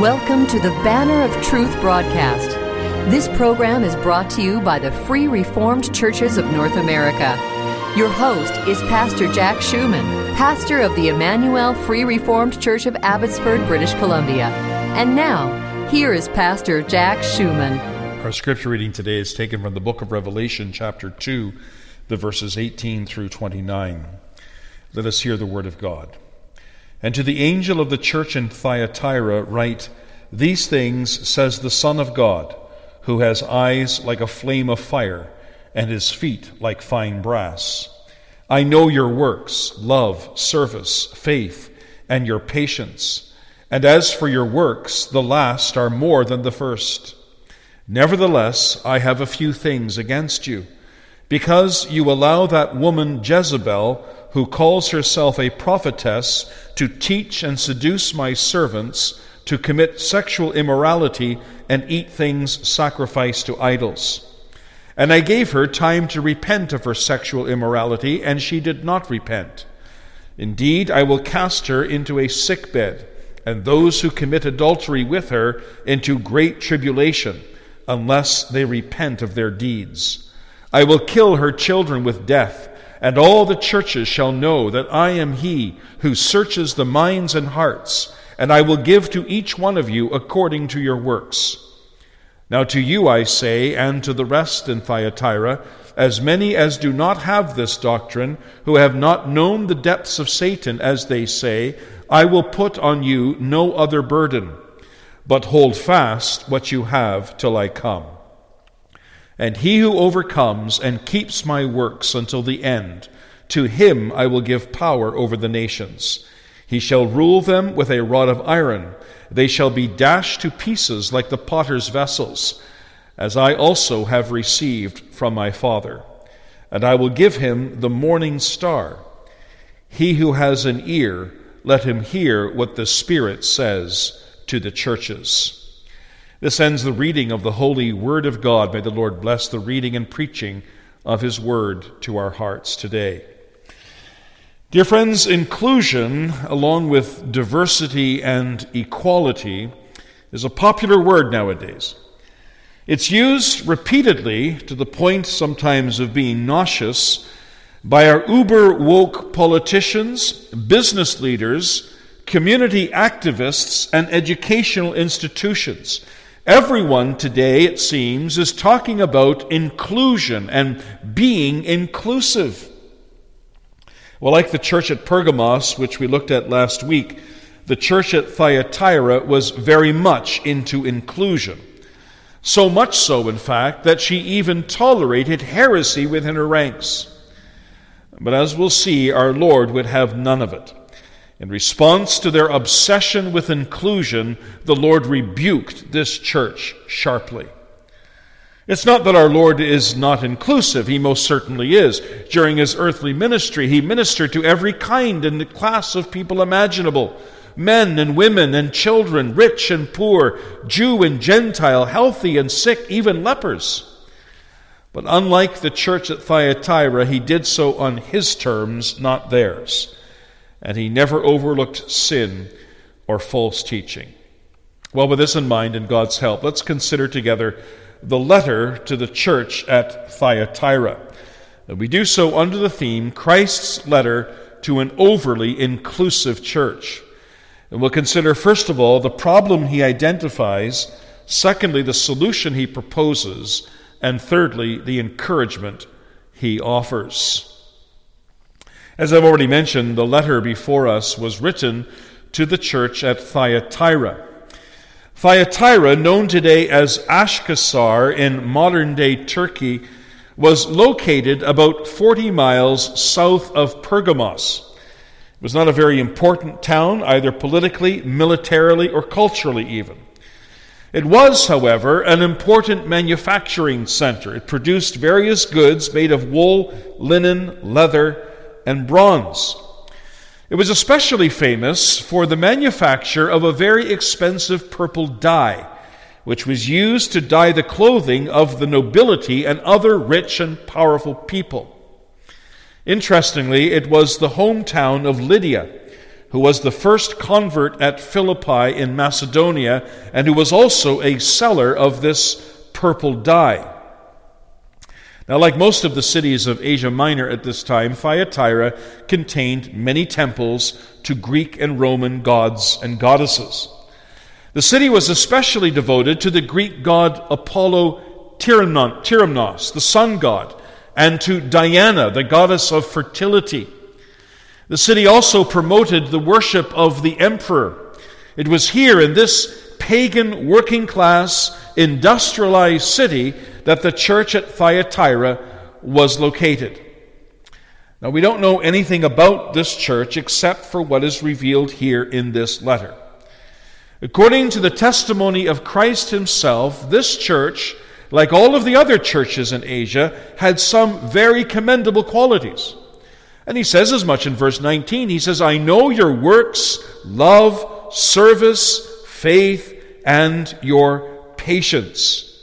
Welcome to the Banner of Truth broadcast. This program is brought to you by the Free Reformed Churches of North America. Your host is Pastor Jack Schumann, pastor of the Emmanuel Free Reformed Church of Abbotsford, British Columbia. And now, here is Pastor Jack Schumann. Our scripture reading today is taken from the book of Revelation, chapter 2, the verses 18 through 29. Let us hear the word of God. And to the angel of the church in Thyatira write, These things says the Son of God, who has eyes like a flame of fire, and his feet like fine brass. I know your works, love, service, faith, and your patience. And as for your works, the last are more than the first. Nevertheless, I have a few things against you, because you allow that woman Jezebel, who calls herself a prophetess, to teach and seduce my servants to commit sexual immorality and eat things sacrificed to idols. And I gave her time to repent of her sexual immorality, and she did not repent. Indeed, I will cast her into a sick bed, and those who commit adultery with her into great tribulation, unless they repent of their deeds. I will kill her children with death and all the churches shall know that I am he who searches the minds and hearts, and I will give to each one of you according to your works. Now to you I say, and to the rest in Thyatira, as many as do not have this doctrine, who have not known the depths of Satan, as they say, I will put on you no other burden, but hold fast what you have till I come. And he who overcomes and keeps my works until the end, to him I will give power over the nations. He shall rule them with a rod of iron. They shall be dashed to pieces like the potter's vessels, as I also have received from my Father. And I will give him the morning star. He who has an ear, let him hear what the Spirit says to the churches. This ends the reading of the holy Word of God. May the Lord bless the reading and preaching of His Word to our hearts today. Dear friends, inclusion, along with diversity and equality, is a popular word nowadays. It's used repeatedly to the point sometimes of being nauseous by our uber woke politicians, business leaders, community activists, and educational institutions. Everyone today, it seems, is talking about inclusion and being inclusive. Well, like the church at Pergamos, which we looked at last week, the church at Thyatira was very much into inclusion. So much so, in fact, that she even tolerated heresy within her ranks. But as we'll see, our Lord would have none of it. In response to their obsession with inclusion, the Lord rebuked this church sharply. It's not that our Lord is not inclusive, He most certainly is. During His earthly ministry, He ministered to every kind and class of people imaginable men and women and children, rich and poor, Jew and Gentile, healthy and sick, even lepers. But unlike the church at Thyatira, He did so on His terms, not theirs and he never overlooked sin or false teaching. Well, with this in mind and God's help, let's consider together the letter to the church at Thyatira. And we do so under the theme Christ's letter to an overly inclusive church. And we'll consider, first of all, the problem he identifies, secondly, the solution he proposes, and thirdly, the encouragement he offers. As I've already mentioned, the letter before us was written to the church at Thyatira. Thyatira, known today as Akhisar in modern day Turkey, was located about 40 miles south of Pergamos. It was not a very important town, either politically, militarily, or culturally, even. It was, however, an important manufacturing center. It produced various goods made of wool, linen, leather, and bronze. It was especially famous for the manufacture of a very expensive purple dye, which was used to dye the clothing of the nobility and other rich and powerful people. Interestingly, it was the hometown of Lydia, who was the first convert at Philippi in Macedonia and who was also a seller of this purple dye. Now, like most of the cities of Asia Minor at this time, Thyatira contained many temples to Greek and Roman gods and goddesses. The city was especially devoted to the Greek god Apollo Tyrimnos, the sun god, and to Diana, the goddess of fertility. The city also promoted the worship of the emperor. It was here in this pagan working class industrialized city that the church at Thyatira was located. Now, we don't know anything about this church except for what is revealed here in this letter. According to the testimony of Christ himself, this church, like all of the other churches in Asia, had some very commendable qualities. And he says as much in verse 19. He says, I know your works, love, service, faith, and your patience.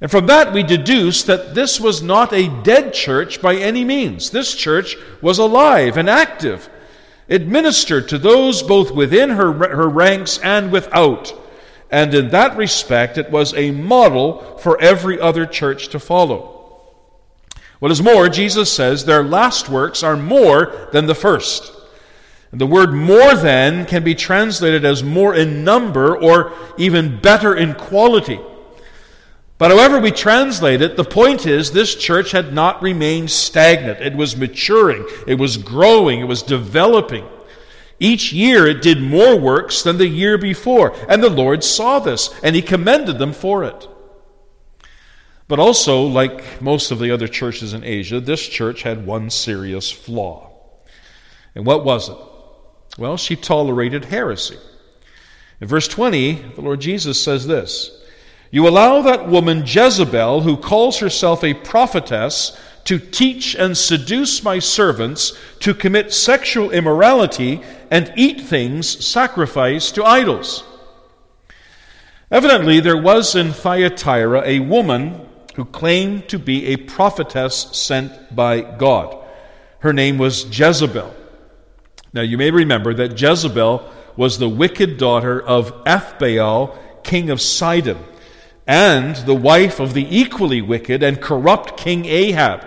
And from that, we deduce that this was not a dead church by any means. This church was alive and active. It ministered to those both within her, her ranks and without. And in that respect, it was a model for every other church to follow. What is more, Jesus says their last works are more than the first. The word more than can be translated as more in number or even better in quality. But however we translate it, the point is this church had not remained stagnant. It was maturing, it was growing, it was developing. Each year it did more works than the year before, and the Lord saw this, and He commended them for it. But also, like most of the other churches in Asia, this church had one serious flaw. And what was it? Well, she tolerated heresy. In verse 20, the Lord Jesus says this you allow that woman Jezebel, who calls herself a prophetess, to teach and seduce my servants to commit sexual immorality and eat things sacrificed to idols. Evidently, there was in Thyatira a woman who claimed to be a prophetess sent by God. Her name was Jezebel. Now, you may remember that Jezebel was the wicked daughter of Ethbaal, king of Sidon and the wife of the equally wicked and corrupt King Ahab.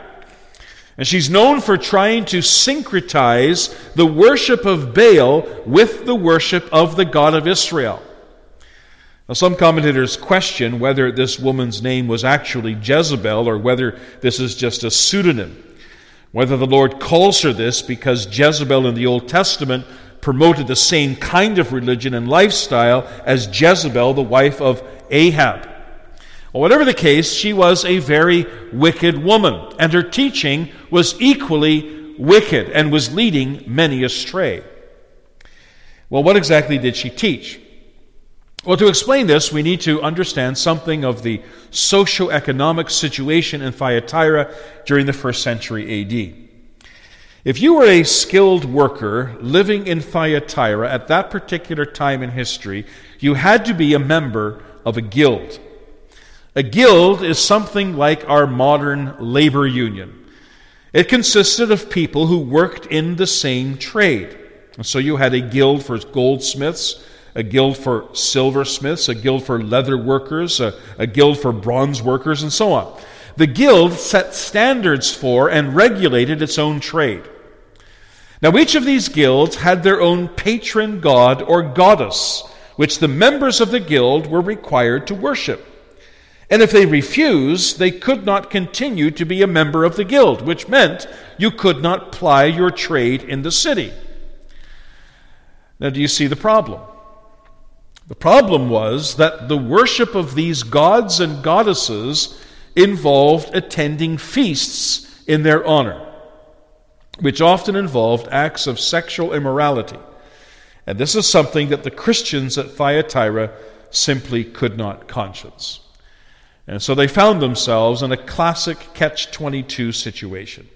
And she's known for trying to syncretize the worship of Baal with the worship of the God of Israel. Now, some commentators question whether this woman's name was actually Jezebel or whether this is just a pseudonym. Whether the Lord calls her this because Jezebel in the Old Testament promoted the same kind of religion and lifestyle as Jezebel, the wife of Ahab. Well, whatever the case, she was a very wicked woman, and her teaching was equally wicked and was leading many astray. Well, what exactly did she teach? Well, to explain this, we need to understand something of the socio-economic situation in Thyatira during the first century AD. If you were a skilled worker living in Thyatira at that particular time in history, you had to be a member of a guild. A guild is something like our modern labor union. It consisted of people who worked in the same trade. so you had a guild for goldsmiths, a guild for silversmiths, a guild for leather workers, a, a guild for bronze workers, and so on. The guild set standards for and regulated its own trade. Now, each of these guilds had their own patron god or goddess, which the members of the guild were required to worship. And if they refused, they could not continue to be a member of the guild, which meant you could not ply your trade in the city. Now, do you see the problem? The problem was that the worship of these gods and goddesses involved attending feasts in their honor, which often involved acts of sexual immorality. And this is something that the Christians at Thyatira simply could not conscience. And so they found themselves in a classic catch 22 situation.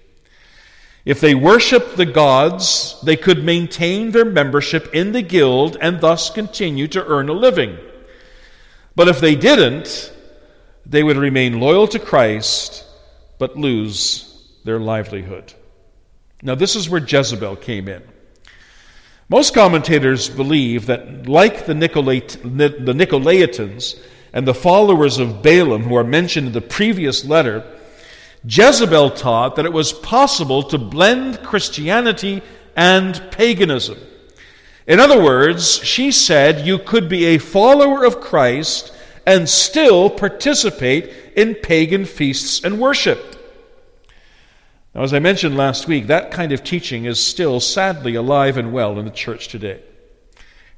If they worshiped the gods, they could maintain their membership in the guild and thus continue to earn a living. But if they didn't, they would remain loyal to Christ but lose their livelihood. Now, this is where Jezebel came in. Most commentators believe that, like the, Nicolait, the Nicolaitans and the followers of Balaam who are mentioned in the previous letter, Jezebel taught that it was possible to blend Christianity and paganism. In other words, she said you could be a follower of Christ and still participate in pagan feasts and worship. Now, as I mentioned last week, that kind of teaching is still sadly alive and well in the church today.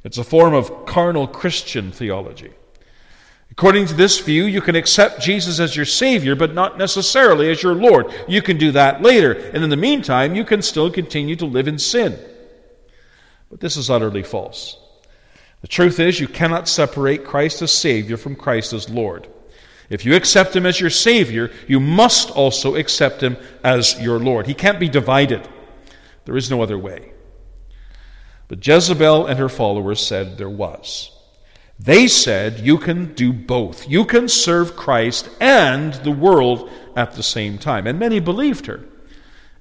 It's a form of carnal Christian theology. According to this view, you can accept Jesus as your Savior, but not necessarily as your Lord. You can do that later, and in the meantime, you can still continue to live in sin. But this is utterly false. The truth is, you cannot separate Christ as Savior from Christ as Lord. If you accept him as your Savior, you must also accept him as your Lord. He can't be divided. There is no other way. But Jezebel and her followers said there was. They said you can do both. You can serve Christ and the world at the same time. And many believed her.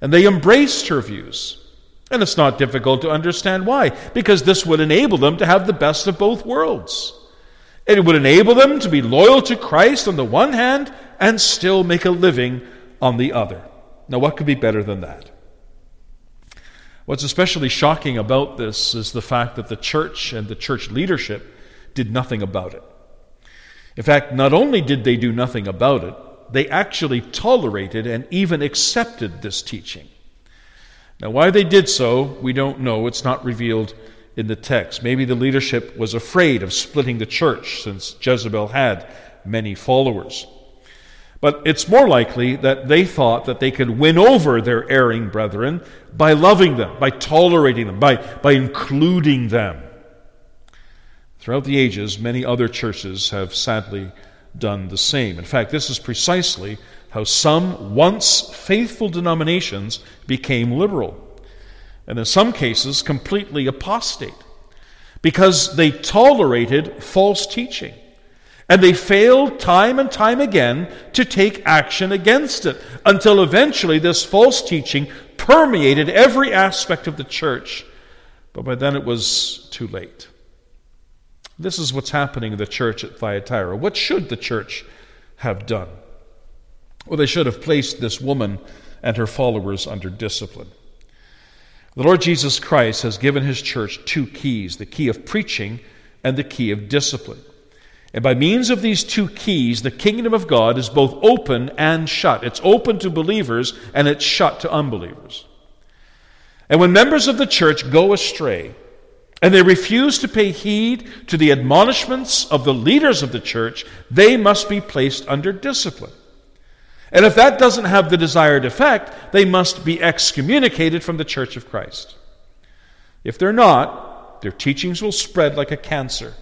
And they embraced her views. And it's not difficult to understand why, because this would enable them to have the best of both worlds. It would enable them to be loyal to Christ on the one hand and still make a living on the other. Now, what could be better than that? What's especially shocking about this is the fact that the church and the church leadership did nothing about it. In fact, not only did they do nothing about it, they actually tolerated and even accepted this teaching. Now, why they did so, we don't know. It's not revealed in the text. Maybe the leadership was afraid of splitting the church since Jezebel had many followers. But it's more likely that they thought that they could win over their erring brethren by loving them, by tolerating them, by, by including them. Throughout the ages, many other churches have sadly done the same. In fact, this is precisely how some once faithful denominations became liberal and in some cases completely apostate, because they tolerated false teaching. And they failed time and time again to take action against it until eventually this false teaching permeated every aspect of the church. But by then it was too late. This is what's happening in the church at Thyatira. What should the church have done? Well, they should have placed this woman and her followers under discipline. The Lord Jesus Christ has given his church two keys the key of preaching and the key of discipline. And by means of these two keys, the kingdom of God is both open and shut. It's open to believers and it's shut to unbelievers. And when members of the church go astray and they refuse to pay heed to the admonishments of the leaders of the church, they must be placed under discipline. And if that doesn't have the desired effect, they must be excommunicated from the Church of Christ. If they're not, their teachings will spread like a cancer.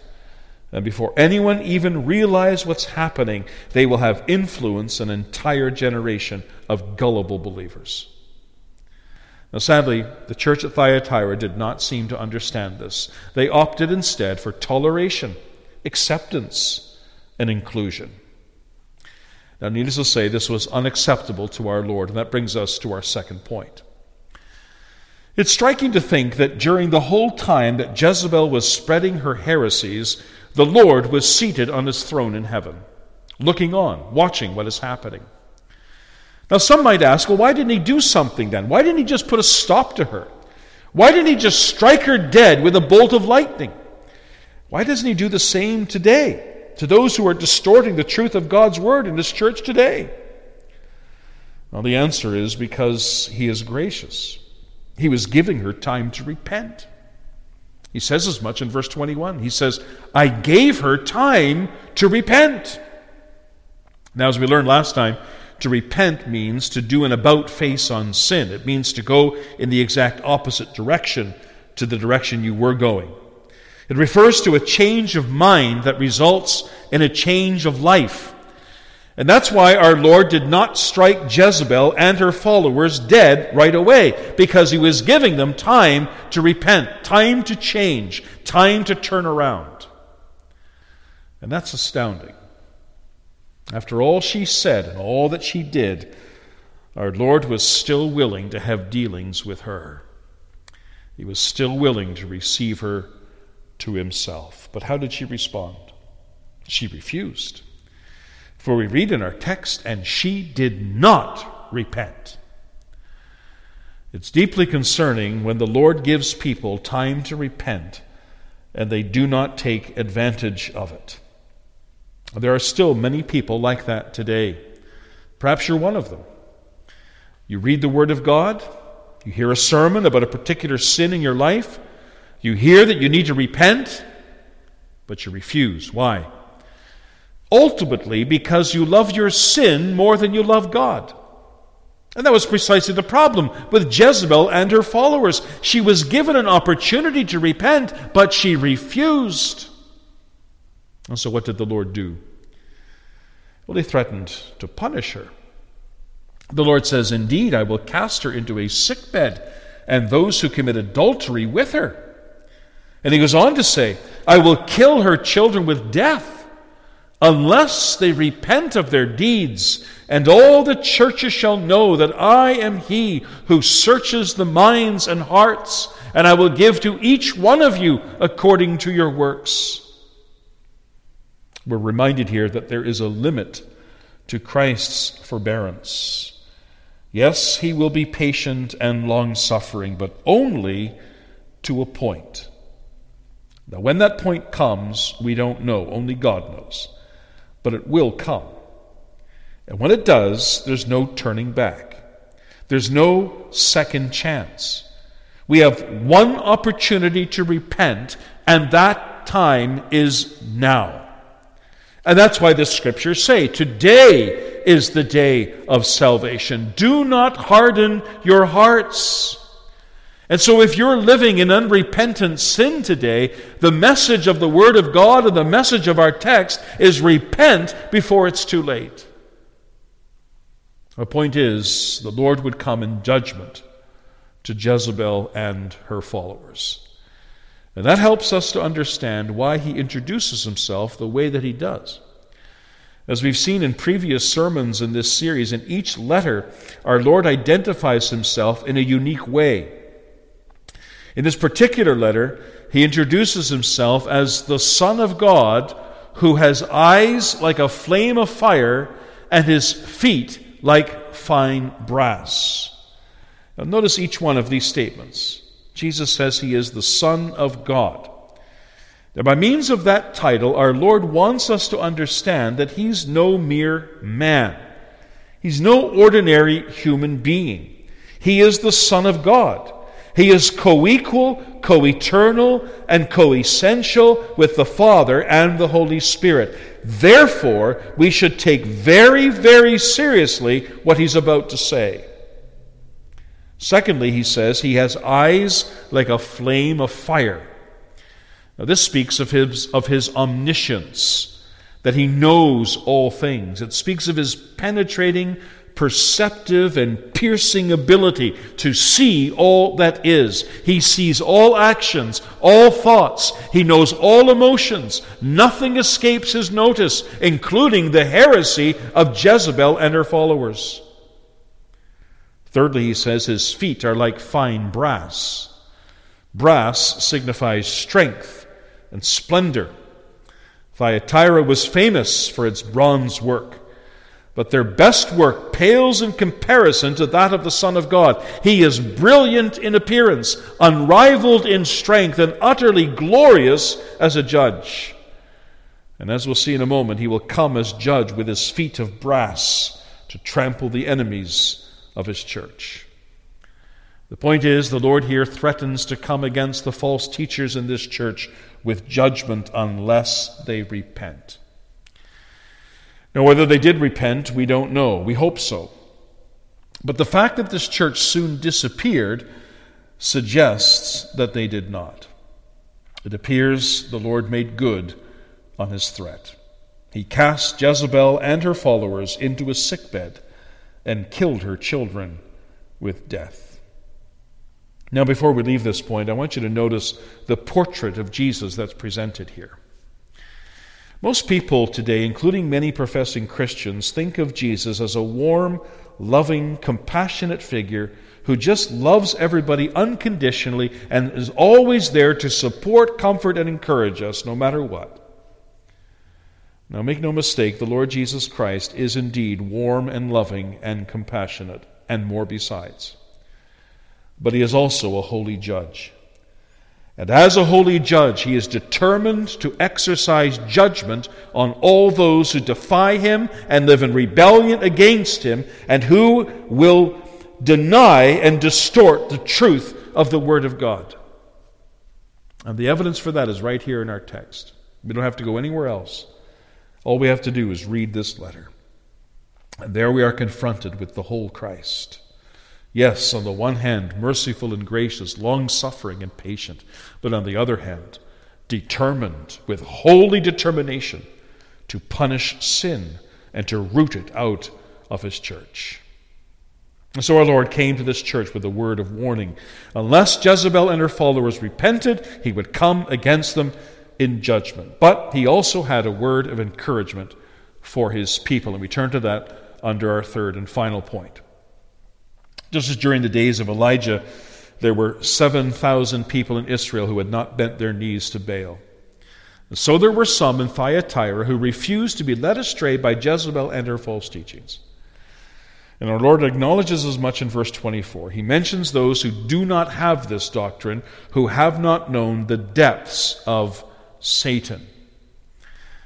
And before anyone even realizes what's happening, they will have influence an entire generation of gullible believers. Now, sadly, the church at Thyatira did not seem to understand this. They opted instead for toleration, acceptance, and inclusion. Now, needless to say, this was unacceptable to our Lord, and that brings us to our second point. It's striking to think that during the whole time that Jezebel was spreading her heresies, the Lord was seated on his throne in heaven, looking on, watching what is happening. Now, some might ask, well, why didn't he do something then? Why didn't he just put a stop to her? Why didn't he just strike her dead with a bolt of lightning? Why doesn't he do the same today? to those who are distorting the truth of God's word in this church today? Well, the answer is because he is gracious. He was giving her time to repent. He says as much in verse 21. He says, I gave her time to repent. Now, as we learned last time, to repent means to do an about face on sin. It means to go in the exact opposite direction to the direction you were going. It refers to a change of mind that results in a change of life. And that's why our Lord did not strike Jezebel and her followers dead right away, because he was giving them time to repent, time to change, time to turn around. And that's astounding. After all she said and all that she did, our Lord was still willing to have dealings with her. he was still willing to receive her to himself. But how did she respond? She refused. For we read in our text, and she did not repent. It's deeply concerning when the Lord gives people time to repent and they do not take advantage of it. There are still many people like that today. Perhaps you're one of them. You read the Word of God, you hear a sermon about a particular sin in your life, you hear that you need to repent, but you refuse. Why? Ultimately, because you love your sin more than you love God. And that was precisely the problem with Jezebel and her followers. She was given an opportunity to repent, but she refused. And so, what did the Lord do? Well, he threatened to punish her. The Lord says, Indeed, I will cast her into a sick bed, and those who commit adultery with her. And he goes on to say, I will kill her children with death, unless they repent of their deeds, and all the churches shall know that I am he who searches the minds and hearts, and I will give to each one of you according to your works. We're reminded here that there is a limit to Christ's forbearance. Yes, he will be patient and long suffering, but only to a point. Now, when that point comes, we don't know, only God knows. But it will come. And when it does, there's no turning back, there's no second chance. We have one opportunity to repent, and that time is now. And that's why the scriptures say, Today is the day of salvation. Do not harden your hearts. And so, if you're living in unrepentant sin today, the message of the Word of God and the message of our text is repent before it's too late. The point is, the Lord would come in judgment to Jezebel and her followers. And that helps us to understand why he introduces himself the way that he does. As we've seen in previous sermons in this series, in each letter, our Lord identifies himself in a unique way. In this particular letter, he introduces himself as the Son of God who has eyes like a flame of fire and his feet like fine brass. Now, notice each one of these statements. Jesus says he is the Son of God. Now, by means of that title, our Lord wants us to understand that he's no mere man. He's no ordinary human being. He is the Son of God. He is co equal, co eternal, and co essential with the Father and the Holy Spirit. Therefore, we should take very, very seriously what he's about to say. Secondly, he says, he has eyes like a flame of fire. Now, this speaks of his, of his omniscience, that he knows all things. It speaks of his penetrating, perceptive, and piercing ability to see all that is. He sees all actions, all thoughts. He knows all emotions. Nothing escapes his notice, including the heresy of Jezebel and her followers. Thirdly, he says his feet are like fine brass. Brass signifies strength and splendor. Thyatira was famous for its bronze work, but their best work pales in comparison to that of the Son of God. He is brilliant in appearance, unrivaled in strength, and utterly glorious as a judge. And as we'll see in a moment, he will come as judge with his feet of brass to trample the enemies of his church. The point is, the Lord here threatens to come against the false teachers in this church with judgment unless they repent. Now, whether they did repent, we don't know. We hope so. But the fact that this church soon disappeared suggests that they did not. It appears the Lord made good on his threat. He cast Jezebel and her followers into a sickbed and killed her children with death. Now, before we leave this point, I want you to notice the portrait of Jesus that's presented here. Most people today, including many professing Christians, think of Jesus as a warm, loving, compassionate figure who just loves everybody unconditionally and is always there to support, comfort, and encourage us no matter what. Now, make no mistake, the Lord Jesus Christ is indeed warm and loving and compassionate, and more besides. But he is also a holy judge. And as a holy judge, he is determined to exercise judgment on all those who defy him and live in rebellion against him, and who will deny and distort the truth of the Word of God. And the evidence for that is right here in our text. We don't have to go anywhere else. All we have to do is read this letter. And there we are confronted with the whole Christ. Yes, on the one hand, merciful and gracious, long suffering and patient, but on the other hand, determined with holy determination to punish sin and to root it out of his church. So our Lord came to this church with a word of warning. Unless Jezebel and her followers repented, he would come against them in judgment. But he also had a word of encouragement for his people. And we turn to that under our third and final point. Just as during the days of Elijah, there were 7,000 people in Israel who had not bent their knees to Baal. So there were some in Thyatira who refused to be led astray by Jezebel and her false teachings. And our Lord acknowledges as much in verse 24. He mentions those who do not have this doctrine, who have not known the depths of Satan.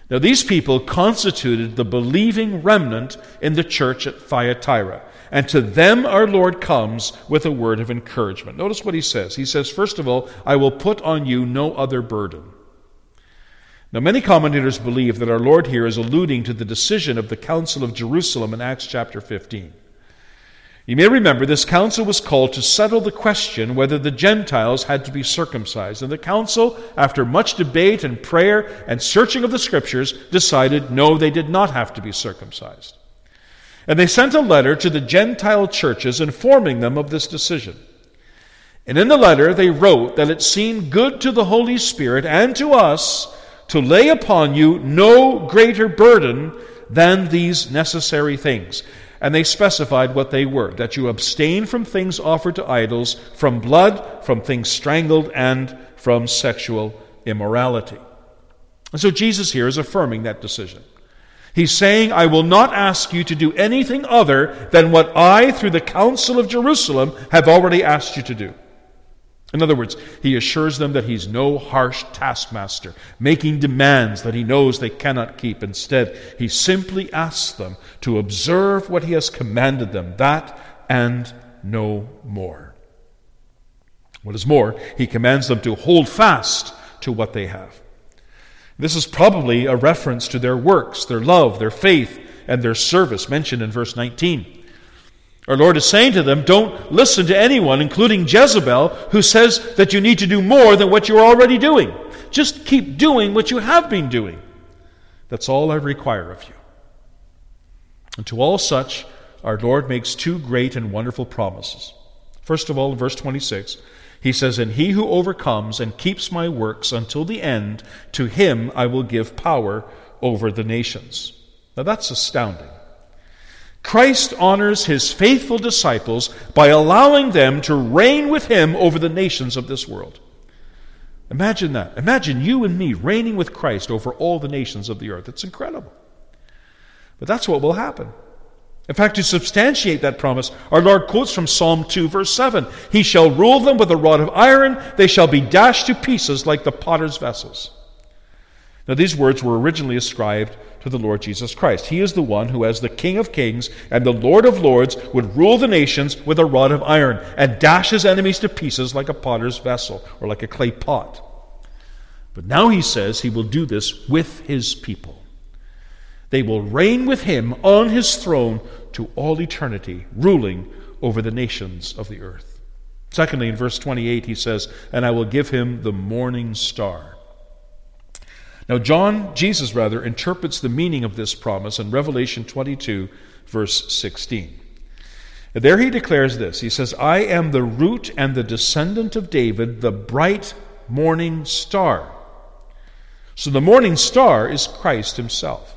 Now, these people constituted the believing remnant in the church at Thyatira. And to them our Lord comes with a word of encouragement. Notice what he says. He says, First of all, I will put on you no other burden. Now, many commentators believe that our Lord here is alluding to the decision of the Council of Jerusalem in Acts chapter 15. You may remember this council was called to settle the question whether the Gentiles had to be circumcised. And the council, after much debate and prayer and searching of the scriptures, decided no, they did not have to be circumcised. And they sent a letter to the Gentile churches informing them of this decision. And in the letter, they wrote that it seemed good to the Holy Spirit and to us to lay upon you no greater burden than these necessary things. And they specified what they were that you abstain from things offered to idols, from blood, from things strangled, and from sexual immorality. And so Jesus here is affirming that decision. He's saying, I will not ask you to do anything other than what I, through the Council of Jerusalem, have already asked you to do. In other words, he assures them that he's no harsh taskmaster, making demands that he knows they cannot keep. Instead, he simply asks them to observe what he has commanded them, that and no more. What is more, he commands them to hold fast to what they have. This is probably a reference to their works, their love, their faith, and their service mentioned in verse 19. Our Lord is saying to them, don't listen to anyone, including Jezebel, who says that you need to do more than what you're already doing. Just keep doing what you have been doing. That's all I require of you. And to all such, our Lord makes two great and wonderful promises. First of all, in verse 26, he says, And he who overcomes and keeps my works until the end, to him I will give power over the nations. Now that's astounding. Christ honors his faithful disciples by allowing them to reign with him over the nations of this world. Imagine that. Imagine you and me reigning with Christ over all the nations of the earth. It's incredible. But that's what will happen. In fact, to substantiate that promise, our Lord quotes from Psalm 2, verse 7 He shall rule them with a rod of iron, they shall be dashed to pieces like the potter's vessels. Now, these words were originally ascribed to the Lord Jesus Christ. He is the one who, as the King of kings and the Lord of lords, would rule the nations with a rod of iron and dash his enemies to pieces like a potter's vessel or like a clay pot. But now he says he will do this with his people. They will reign with him on his throne to all eternity, ruling over the nations of the earth. Secondly, in verse 28, he says, And I will give him the morning star. Now, John, Jesus rather, interprets the meaning of this promise in Revelation 22, verse 16. There he declares this He says, I am the root and the descendant of David, the bright morning star. So the morning star is Christ himself.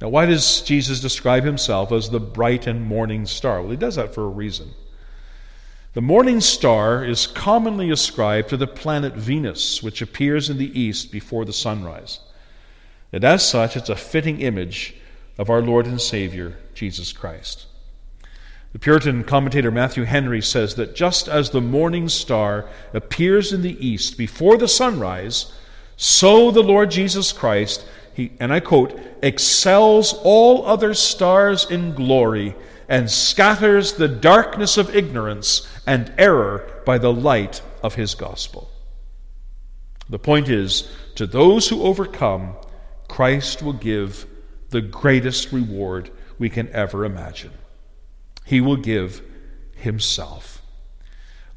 Now, why does Jesus describe himself as the bright and morning star? Well, he does that for a reason. The morning star is commonly ascribed to the planet Venus, which appears in the east before the sunrise. And as such, it's a fitting image of our Lord and Savior, Jesus Christ. The Puritan commentator Matthew Henry says that just as the morning star appears in the east before the sunrise, so the Lord Jesus Christ, he, and I quote, excels all other stars in glory and scatters the darkness of ignorance and error by the light of his gospel. The point is, to those who overcome, Christ will give the greatest reward we can ever imagine. He will give Himself.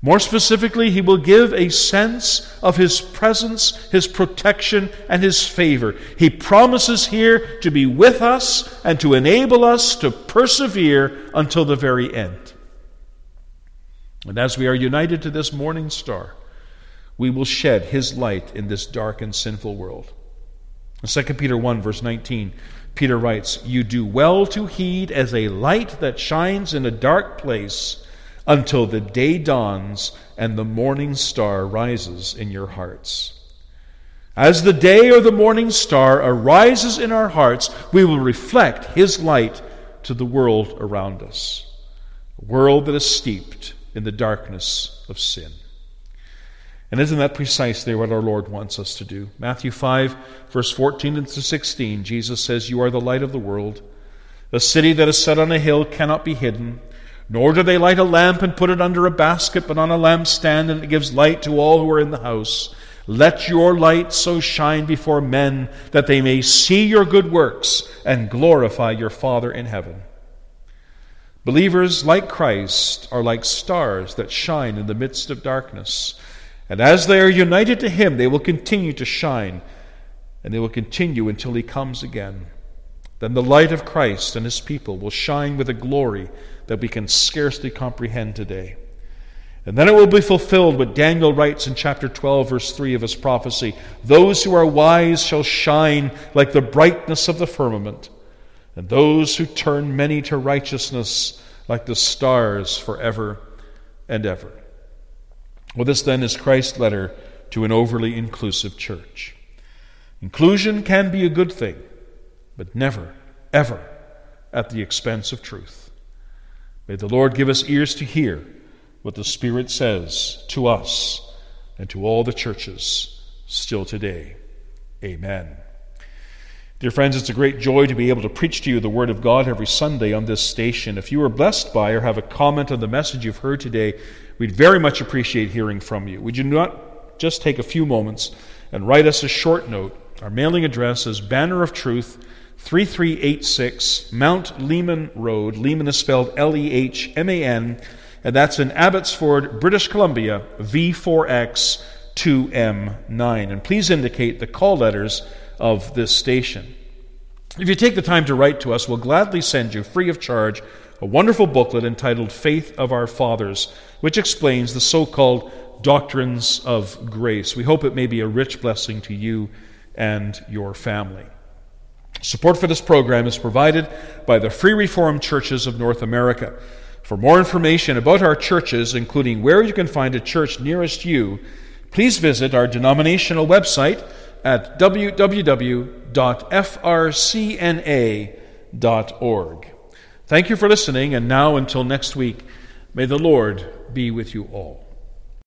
More specifically, He will give a sense of His presence, His protection, and His favor. He promises here to be with us and to enable us to persevere until the very end. And as we are united to this morning star, we will shed His light in this dark and sinful world. In 2 Peter 1, verse 19 Peter writes, You do well to heed as a light that shines in a dark place until the day dawns and the morning star rises in your hearts. As the day or the morning star arises in our hearts, we will reflect His light to the world around us, a world that is steeped in the darkness of sin. And isn't that precisely what our Lord wants us to do? Matthew 5, verse 14 to 16, Jesus says, You are the light of the world. A city that is set on a hill cannot be hidden. Nor do they light a lamp and put it under a basket, but on a lampstand, and it gives light to all who are in the house. Let your light so shine before men that they may see your good works and glorify your Father in heaven. Believers like Christ are like stars that shine in the midst of darkness. And as they are united to Him, they will continue to shine, and they will continue until He comes again. Then the light of Christ and His people will shine with a glory that we can scarcely comprehend today. And then it will be fulfilled what Daniel writes in chapter 12, verse 3 of his prophecy Those who are wise shall shine like the brightness of the firmament, and those who turn many to righteousness like the stars forever and ever. Well, this then is Christ's letter to an overly inclusive church. Inclusion can be a good thing, but never, ever at the expense of truth. May the Lord give us ears to hear what the Spirit says to us and to all the churches still today. Amen. Dear friends, it's a great joy to be able to preach to you the Word of God every Sunday on this station. If you are blessed by or have a comment on the message you've heard today, We'd very much appreciate hearing from you. Would you not just take a few moments and write us a short note? Our mailing address is Banner of Truth, 3386 Mount Lehman Road. Lehman is spelled L E H M A N, and that's in Abbotsford, British Columbia, V4X 2M9. And please indicate the call letters of this station. If you take the time to write to us, we'll gladly send you free of charge a wonderful booklet entitled Faith of Our Fathers, which explains the so called doctrines of grace. We hope it may be a rich blessing to you and your family. Support for this program is provided by the Free Reformed Churches of North America. For more information about our churches, including where you can find a church nearest you, please visit our denominational website at www.frcna.org. Thank you for listening, and now until next week, may the Lord be with you all.